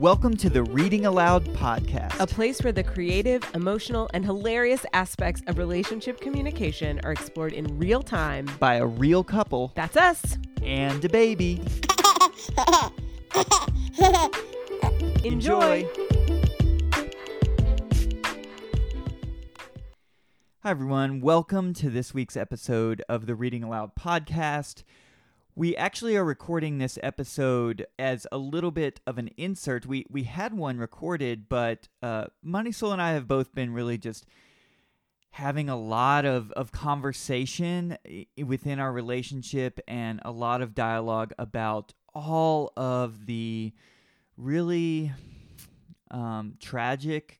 Welcome to the Reading Aloud podcast. a place where the creative, emotional, and hilarious aspects of relationship communication are explored in real time. by a real couple That's us. and a baby. Enjoy. Hi, everyone. Welcome to this week's episode of the Reading Aloud podcast. We actually are recording this episode as a little bit of an insert. We we had one recorded, but uh, Marisol and I have both been really just having a lot of, of conversation within our relationship and a lot of dialogue about all of the really um, tragic,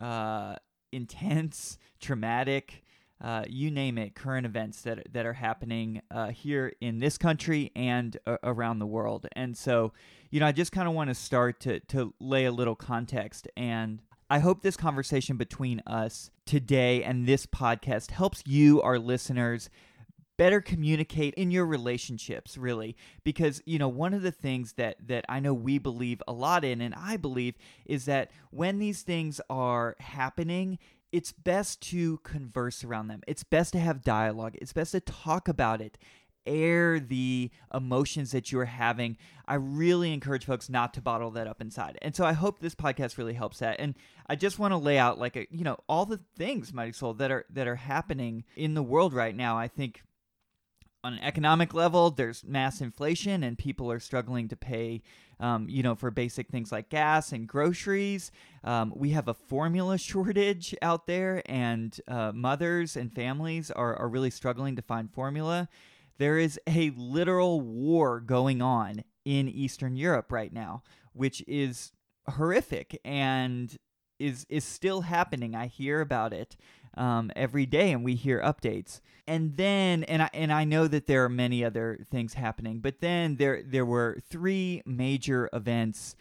uh, intense, traumatic, uh, you name it, current events that that are happening uh, here in this country and uh, around the world. And so, you know, I just kind of want to start to to lay a little context and. I hope this conversation between us today and this podcast helps you, our listeners, better communicate in your relationships really because you know one of the things that that I know we believe a lot in and I believe is that when these things are happening it's best to converse around them. It's best to have dialogue. It's best to talk about it. Air the emotions that you're having. I really encourage folks not to bottle that up inside. And so i hope this podcast really helps that. And i just want to lay out like a you know all the things mighty soul that are that are happening in the world right now i think on an economic level, there's mass inflation and people are struggling to pay, um, you know, for basic things like gas and groceries. Um, we have a formula shortage out there, and uh, mothers and families are, are really struggling to find formula. There is a literal war going on in Eastern Europe right now, which is horrific and is is still happening. I hear about it um, every day, and we hear updates. And then, and I and I know that there are many other things happening, but then there there were three major events,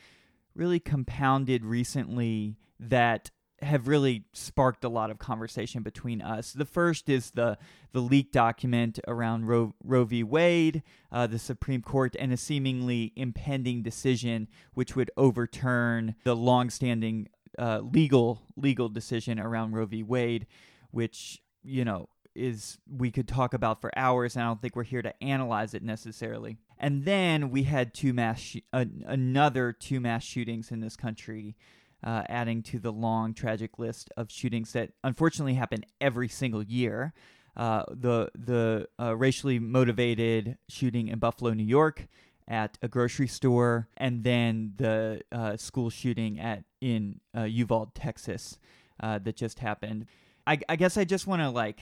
really compounded recently that have really sparked a lot of conversation between us. The first is the the leaked document around Roe, Roe v. Wade, uh, the Supreme Court, and a seemingly impending decision which would overturn the longstanding uh, legal legal decision around Roe v. Wade, which you know is we could talk about for hours, and I don't think we're here to analyze it necessarily. And then we had two mass sh- uh, another two mass shootings in this country. Uh, adding to the long tragic list of shootings that unfortunately happen every single year. Uh, the the uh, racially motivated shooting in Buffalo, New York, at a grocery store, and then the uh, school shooting at in uh, Uvalde, Texas, uh, that just happened. I, I guess I just want to like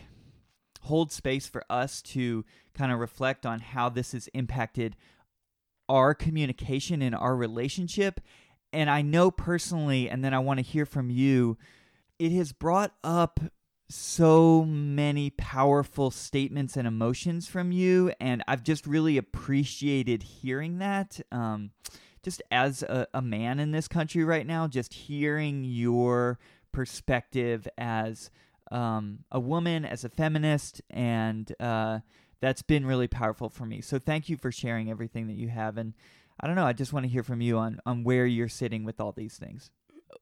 hold space for us to kind of reflect on how this has impacted our communication and our relationship. And I know personally, and then I want to hear from you, it has brought up so many powerful statements and emotions from you. And I've just really appreciated hearing that. Um, just as a, a man in this country right now, just hearing your perspective as um, a woman, as a feminist, and uh, that's been really powerful for me. So thank you for sharing everything that you have. And I don't know, I just want to hear from you on, on where you're sitting with all these things.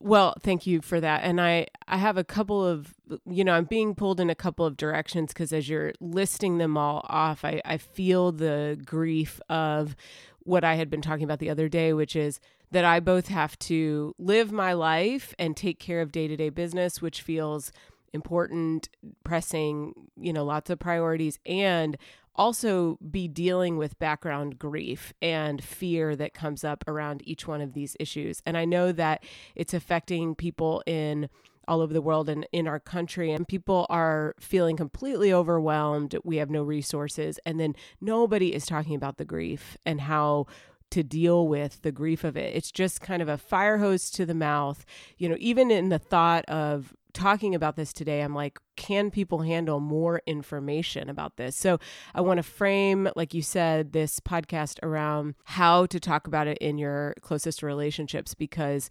Well, thank you for that. And I I have a couple of you know, I'm being pulled in a couple of directions because as you're listing them all off, I I feel the grief of what I had been talking about the other day, which is that I both have to live my life and take care of day-to-day business, which feels important, pressing, you know, lots of priorities and also be dealing with background grief and fear that comes up around each one of these issues. And I know that it's affecting people in all over the world and in our country and people are feeling completely overwhelmed. We have no resources and then nobody is talking about the grief and how to deal with the grief of it. It's just kind of a fire hose to the mouth. You know even in the thought of talking about this today, I'm like, can people handle more information about this? So I want to frame, like you said, this podcast around how to talk about it in your closest relationships because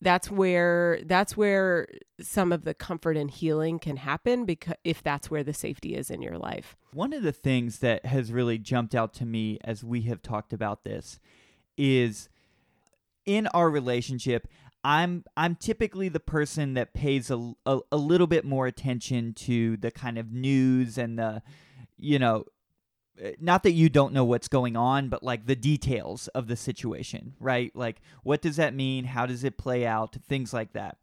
that's where that's where some of the comfort and healing can happen because if that's where the safety is in your life. One of the things that has really jumped out to me as we have talked about this is in our relationship, I'm I'm typically the person that pays a, a, a little bit more attention to the kind of news and the you know eh, not that you don't know what's going on but like the details of the situation right? Like what does that mean? How does it play out? Things like that.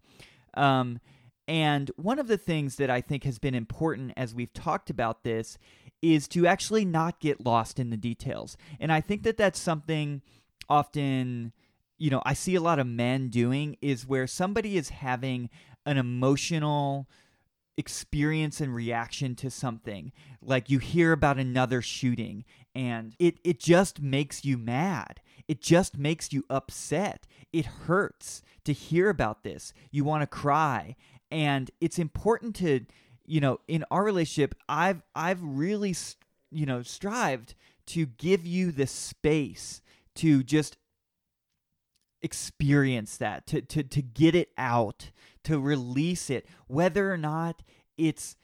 Um, and one of the things that I think has been important as we've talked about this is to actually not get lost in the details. And I think that that's something often you know, I see a lot of men doing is where somebody is having an emotional experience and reaction to something. Like you hear about another shooting and it, it just makes you mad. It just makes you upset. It hurts to hear about this. You want to cry. And it's important to, you know, in our relationship, I've I've really, you know, strived to give you the space to just experience that to to to get it out to release it whether or not it's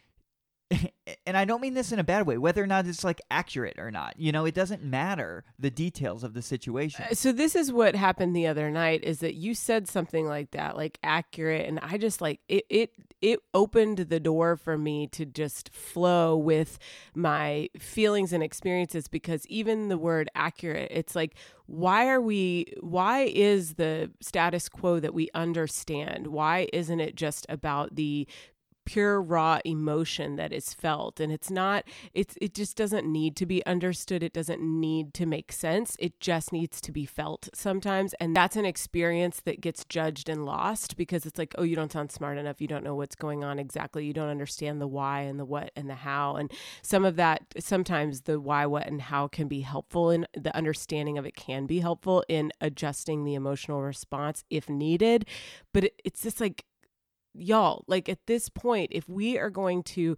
and I don't mean this in a bad way, whether or not it's like accurate or not. You know, it doesn't matter the details of the situation. Uh, so this is what happened the other night is that you said something like that, like accurate, and I just like it it it opened the door for me to just flow with my feelings and experiences because even the word accurate, it's like why are we why is the status quo that we understand why isn't it just about the pure raw emotion that is felt. And it's not it's it just doesn't need to be understood. It doesn't need to make sense. It just needs to be felt sometimes. And that's an experience that gets judged and lost because it's like oh you don't sound smart enough. You don't know what's going on exactly. You don't understand the why and the what and the how. And some of that sometimes the why what and how can be helpful and the understanding of it can be helpful in adjusting the emotional response if needed. But it, it's just like y'all, like at this point, if we are going to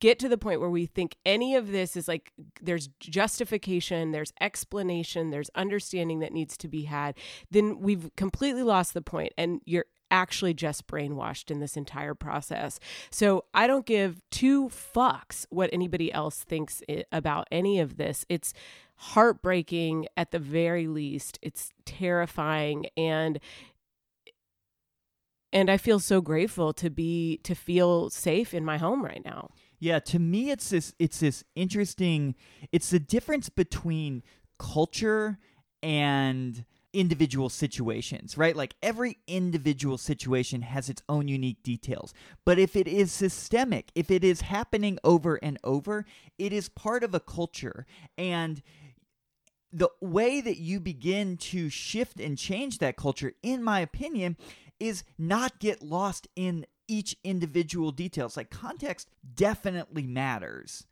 get to the point where we think any of this is like there's justification, there's explanation, there's understanding that needs to be had, then we've completely lost the point and you're actually just brainwashed in this entire process. So I don't give two fucks what anybody else thinks about any of this. It's heartbreaking at the very least. It's terrifying and and I feel so grateful to be to feel safe in my home right now. Yeah, to me it's this it's this interesting it's the difference between culture and individual situations, right? Like every individual situation has its own unique details. But if it is systemic, if it is happening over and over, it is part of a culture. And the way that you begin to shift and change that culture, in my opinion, is not get lost in each individual details. Like context definitely matters.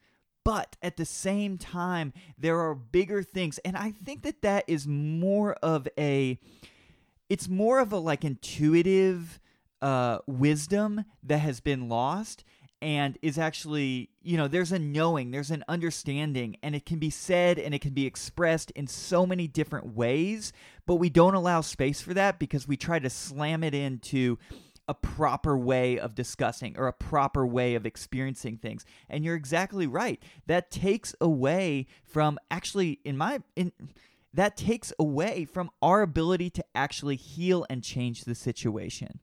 But at the same time, there are bigger things. And I think that that is more of a, it's more of a like intuitive uh, wisdom that has been lost and is actually, you know, there's a knowing, there's an understanding, and it can be said and it can be expressed in so many different ways, but we don't allow space for that because we try to slam it into a proper way of discussing or a proper way of experiencing things. And you're exactly right. That takes away from actually in my in that takes away from our ability to actually heal and change the situation.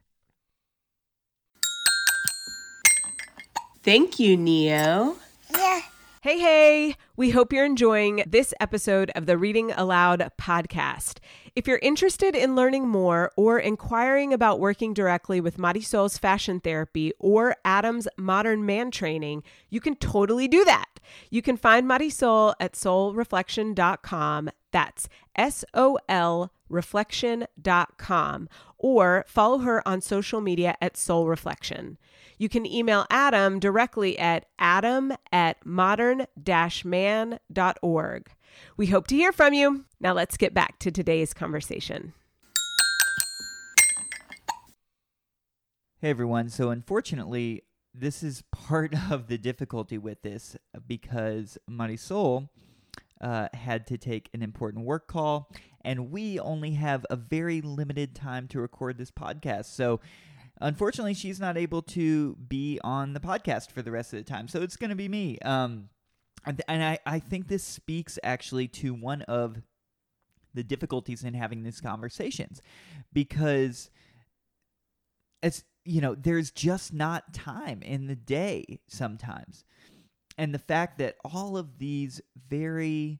Thank you, Neo. Yeah. Hey, hey! We hope you're enjoying this episode of the Reading Aloud podcast. If you're interested in learning more or inquiring about working directly with Marisol's fashion therapy or Adam's modern man training, you can totally do that. You can find Marisol at solreflection.com. That's S O L reflection.com or follow her on social media at Sol Reflection. You can email Adam directly at adam at modern man.org. We hope to hear from you. Now let's get back to today's conversation. Hey everyone. So, unfortunately, this is part of the difficulty with this because Marisol uh, had to take an important work call, and we only have a very limited time to record this podcast. So, unfortunately, she's not able to be on the podcast for the rest of the time. So it's going to be me. Um, and I, I think this speaks actually to one of the difficulties in having these conversations because it's you know there's just not time in the day sometimes and the fact that all of these very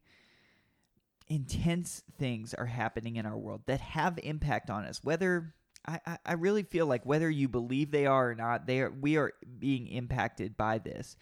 intense things are happening in our world that have impact on us whether I, I really feel like whether you believe they are or not, they are we are being impacted by this.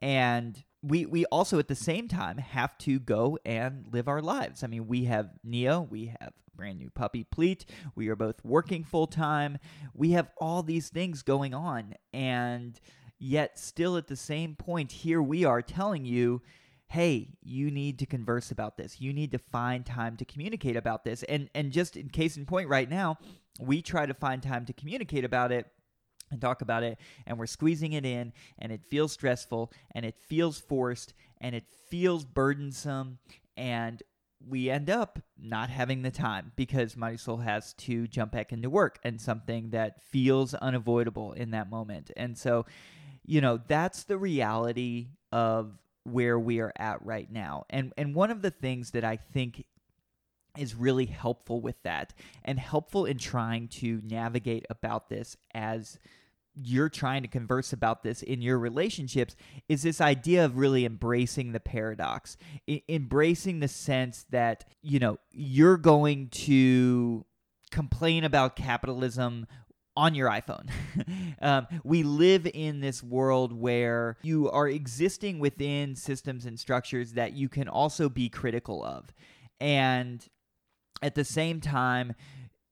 And we we also at the same time have to go and live our lives. I mean, we have Neo, we have brand new puppy Pleat. We are both working full time. We have all these things going on and yet still at the same point here we are telling you hey you need to converse about this you need to find time to communicate about this and and just in case in point right now we try to find time to communicate about it and talk about it and we're squeezing it in and it feels stressful and it feels forced and it feels burdensome and we end up not having the time because Marisol has to jump back into work and something that feels unavoidable in that moment. And so, you know, that's the reality of where we are at right now. And and one of the things that I think is really helpful with that and helpful in trying to navigate about this as you're trying to converse about this in your relationships is this idea of really embracing the paradox I- embracing the sense that you know you're going to complain about capitalism on your iPhone. um, we live in this world where you are existing within systems and structures that you can also be critical of. And at the same time,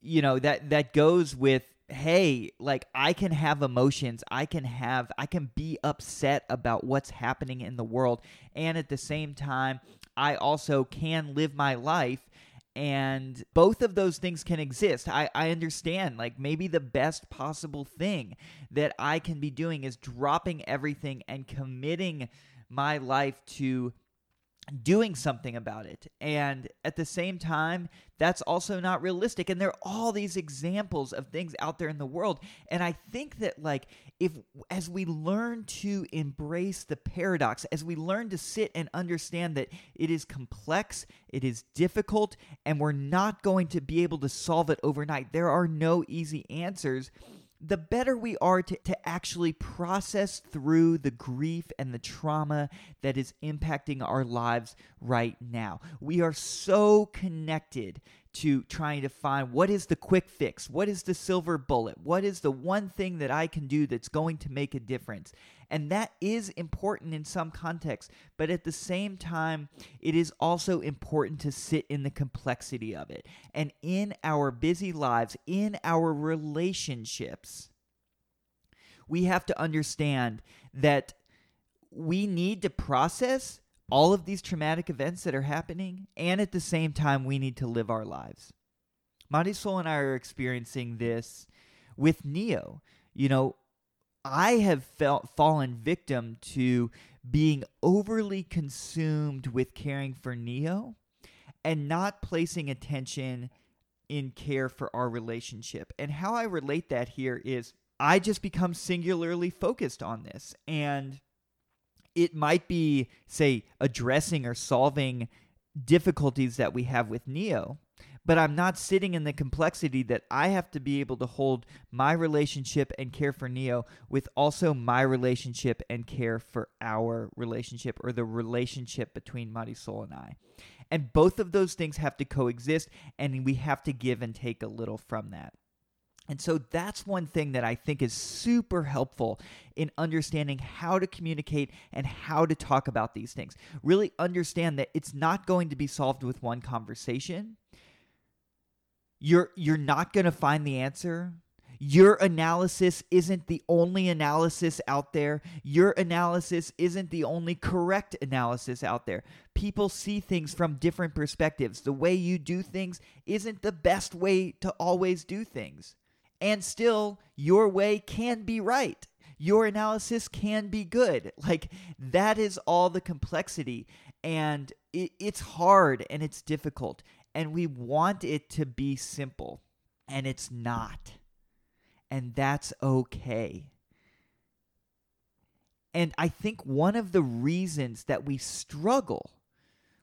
you know, that that goes with hey, like I can have emotions. I can have I can be upset about what's happening in the world and at the same time I also can live my life and both of those things can exist. I, I understand, like, maybe the best possible thing that I can be doing is dropping everything and committing my life to doing something about it. And at the same time, that's also not realistic. And there are all these examples of things out there in the world. And I think that, like, if as we learn to embrace the paradox, as we learn to sit and understand that it is complex, it is difficult, and we're not going to be able to solve it overnight, there are no easy answers the better we are to, to actually process through the grief and the trauma that is impacting our lives right now. We are so connected to trying to find what is the quick fix, what is the silver bullet, what is the one thing that I can do that's going to make a difference. And that is important in some contexts, but at the same time, it is also important to sit in the complexity of it. And in our busy lives, in our relationships, we have to understand that we need to process all of these traumatic events that are happening, and at the same time, we need to live our lives. Marisol and I are experiencing this with Neo. You know, I have felt fallen victim to being overly consumed with caring for Neo and not placing attention in care for our relationship. And how I relate that here is I just become singularly focused on this. And it might be, say, addressing or solving difficulties that we have with Neo but I'm not sitting in the complexity that I have to be able to hold my relationship and care for Neo with also my relationship and care for our relationship or the relationship between Marisol and I. And both of those things have to coexist, and we have to give and take a little from that. And so that's one thing that I think is super helpful in understanding how to communicate and how to talk about these things. Really understand that it's not going to be solved with one conversation you're you're not going to find the answer your analysis isn't the only analysis out there. Your analysis isn't the only correct analysis out there. People see things from different perspectives. The way you do things isn't the best way to always do things. And still, your way can be right. Your analysis can be good. Like, that is all the complexity. And it, it's hard and it's difficult and we want it to be simple, and it's not. And that's okay. And I think one of the reasons that we struggle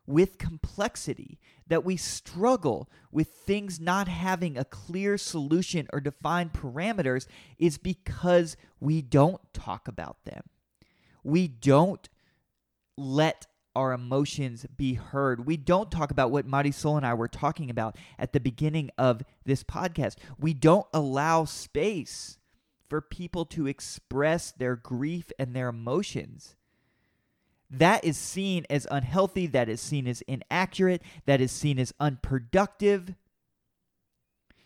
with complexity, that we struggle with things not having a clear solution or defined parameters, is because we don't talk about them. We don't let our emotions be heard. We don't talk about what Marisol and I were talking about at the beginning of this podcast. We don't allow space for people to express their grief and their emotions. That is seen as unhealthy, that is seen as inaccurate, that is seen as unproductive,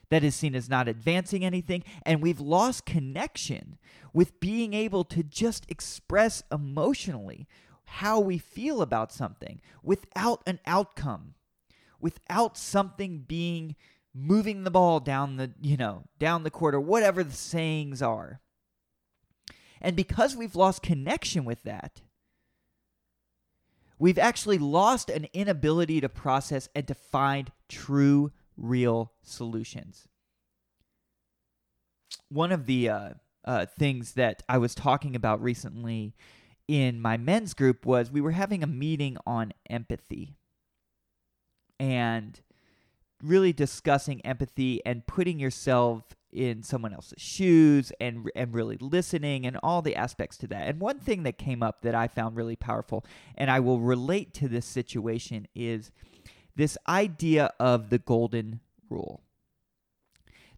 that is seen as not advancing anything. And we've lost connection with being able to just express emotionally how we feel about something without an outcome, without something being moving the ball down the, you know, down the court or whatever the sayings are. And because we've lost connection with that, we've actually lost an inability to process and to find true, real solutions. One of the uh, uh, things that I was talking about recently in my men's group was we were having a meeting on empathy and really discussing empathy and putting yourself in someone else's shoes and and really listening and all the aspects to that. And one thing that came up that I found really powerful and I will relate to this situation is this idea of the golden rule.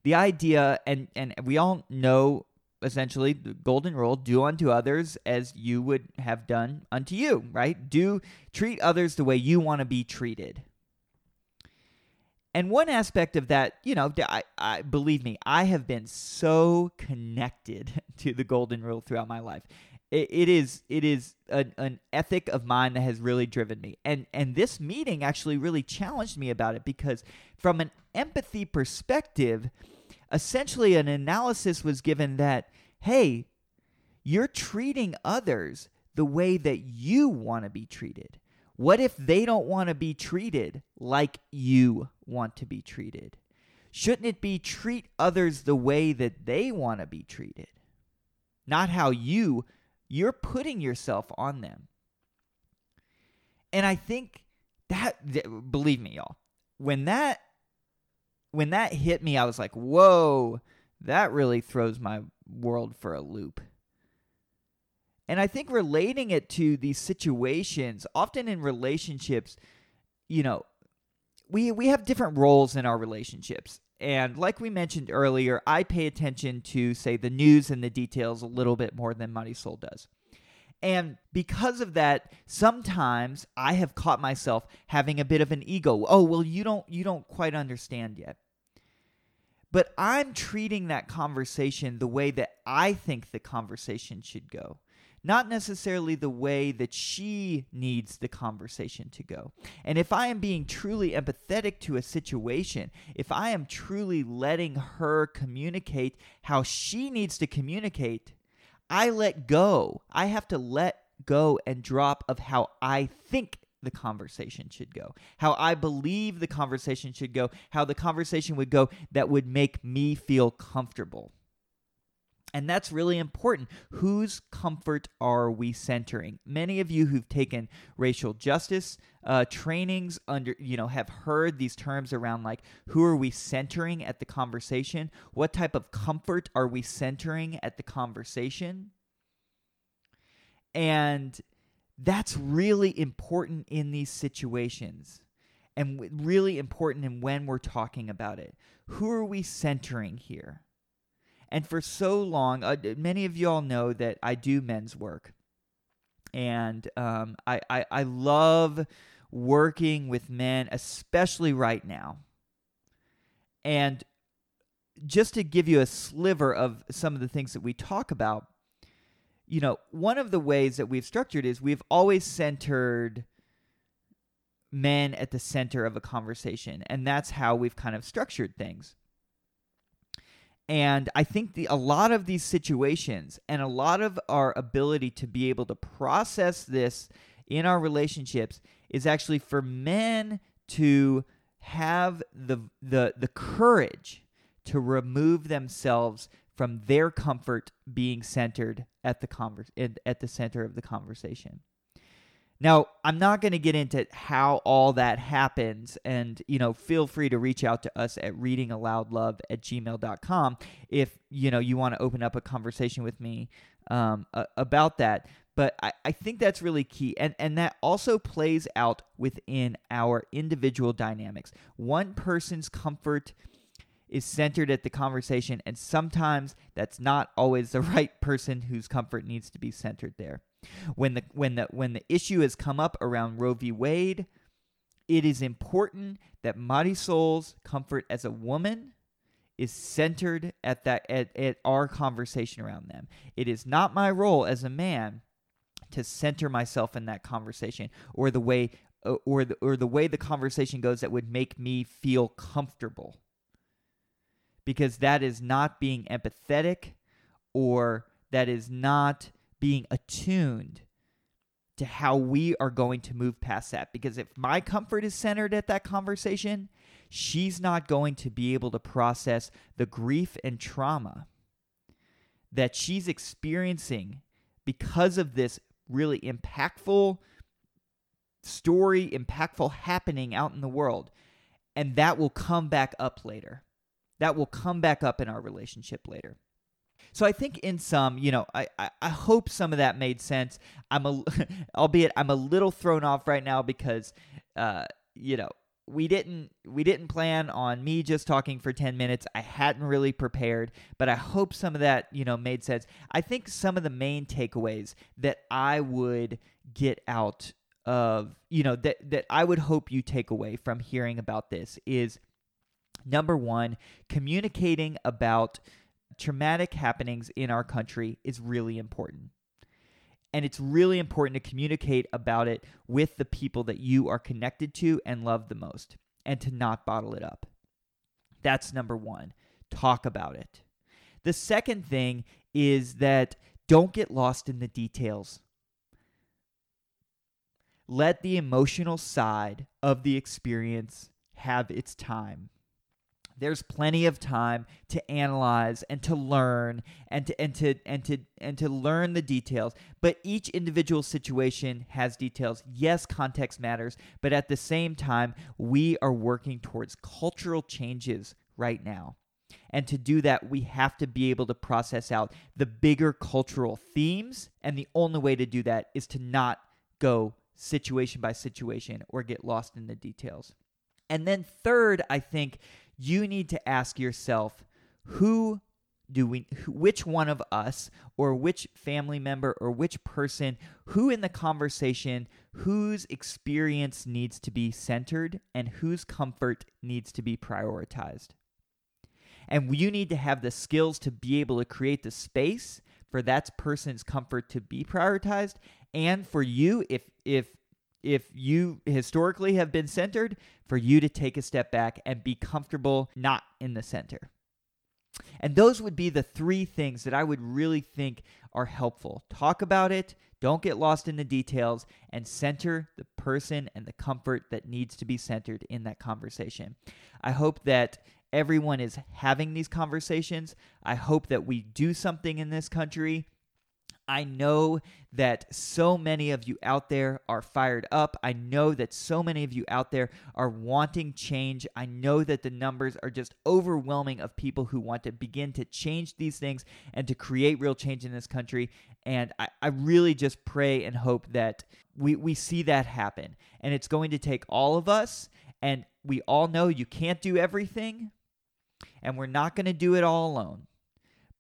The idea and and we all know essentially the golden rule do unto others as you would have done unto you right? Do treat others the way you want to be treated. And one aspect of that you know I, I believe me i have been so connected to the golden rule throughout my life. It, it is it is an, an ethic of mine that has really driven me. And and this meeting actually really challenged me about it because from an empathy perspective essentially an analysis was given that, hey, you're treating others the way that you want to be treated. What if they don't want to be treated like you want to be treated? Shouldn't it be treat others the way that they want to be treated? Not how you you're putting yourself on them. And I think that believe me y'all, when that when that hit me, I was like, whoa, that really throws my world for a loop. And I think relating it to these situations, often in relationships, you know, we we have different roles in our relationships. And like we mentioned earlier, I pay attention to say the news and the details a little bit more than Marisol does. And because of that, sometimes I have caught myself having a bit of an ego. Oh, well, you don't you don't quite understand yet. But I'm treating that conversation the way that I think the conversation should go not necessarily the way that she needs the conversation to go. And if I am being truly empathetic to a situation, if I am truly letting her communicate how she needs to communicate, I let go. I have to let go and drop of how I think the conversation should go, how I believe the conversation should go, how the conversation would go that would make me feel comfortable. And that's really important. Whose comfort are we centering? Many of you who've taken racial justice uh, trainings under, you know, have heard these terms around like who are we centering at the conversation? What type of comfort are we centering at the conversation? And that's really important in these situations and really important in when we're talking about it. Who are we centering here? And for so long, uh, many of y'all know that I do men's work. And um, I, I, I love working with men, especially right now. And just to give you a sliver of some of the things that we talk about, you know, one of the ways that we've structured is we've always centered men at the center of a conversation, and that's how we've kind of structured things. And I think the a lot of these situations and a lot of our ability to be able to process this in our relationships is actually for men to have the the the courage to remove themselves from their comfort being centered at the converse at the center of the conversation. Now, I'm not going to get into how all that happens, and you know, feel free to reach out to us at readingaloudlove at gmail.com if you know you want to open up a conversation with me um, about that. But I, I think that's really key, and and that also plays out within our individual dynamics. One person's comfort is centered at the conversation, and sometimes that's not always the right person whose comfort needs to be centered there. When the when the when the issue has come up around Roe v. Wade, it is important that Marisol's comfort as a woman is centered at that at, at our conversation around them. It is not my role as a man to center myself in that conversation or the way uh, or the, or the way the conversation goes that would make me feel comfortable. Because that is not being empathetic or that is not being attuned to how we are going to move past that. Because if my comfort is centered at that conversation, she's not going to be able to process the grief and trauma that she's experiencing because of this really impactful story, impactful happening out in the world. And that will come back up later. That will come back up in our relationship later. So I think in some, you know, I, I, I hope some of that made sense. I'm a, albeit I'm a little thrown off right now because, uh, you know, we didn't we didn't plan on me just talking for 10 minutes i hadn't really prepared but i hope some of that you know made sense i think some of the main takeaways that i would get out of you know that that i would hope you take away from hearing about this is number one communicating about traumatic happenings in our country is really important. And it's really important to communicate about it with the people that you are connected to and love the most and to not bottle it up. That's number one. Talk about it. The second thing is that don't get lost in the details. Let the emotional side of the experience have its time there's plenty of time to analyze and to learn and to and to and to and to learn the details but each individual situation has details yes context matters but at the same time we are working towards cultural changes right now and to do that, we have to be able to process out the bigger cultural themes. And the only way to do that is to not go situation by situation or get lost in the details. And then, third, I think you need to ask yourself who do we which one of us or which family member or which person who in the conversation whose experience needs to be centered and whose comfort needs to be prioritized? And you need to have the skills to be able to create the space for that person's comfort to be prioritized and for you if if if you historically have been centered, for you to take a step back and be comfortable not in the center. And those would be the three things that I would really think are helpful. Talk about it, don't get lost in the details, and center the person and the comfort that needs to be centered in that conversation. I hope that everyone is having these conversations. I hope that we do something in this country I know that so many of you out there are fired up. I know that so many of you out there are wanting change. I know that the numbers are just overwhelming of people who want to begin to change these things and to create real change in this country. And I, I really just pray and hope that we, we see that happen. And it's going to take all of us. And we all know you can't do everything, and we're not going to do it all alone.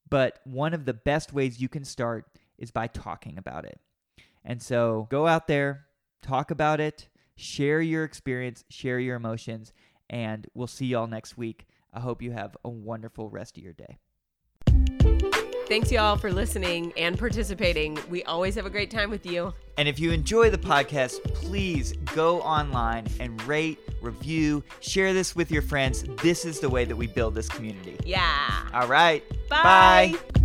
But one of the best ways you can start is by talking about it. And so go out there, talk about it, share your experience, share your emotions, and we'll see y'all next week. I hope you have a wonderful rest of your day. Thanks, y'all, for listening and participating. We always have a great time with you. And if you enjoy the podcast, please go online and rate, review, share this with your friends. This is the way that we build this community. Yeah. All right. Bye. Bye.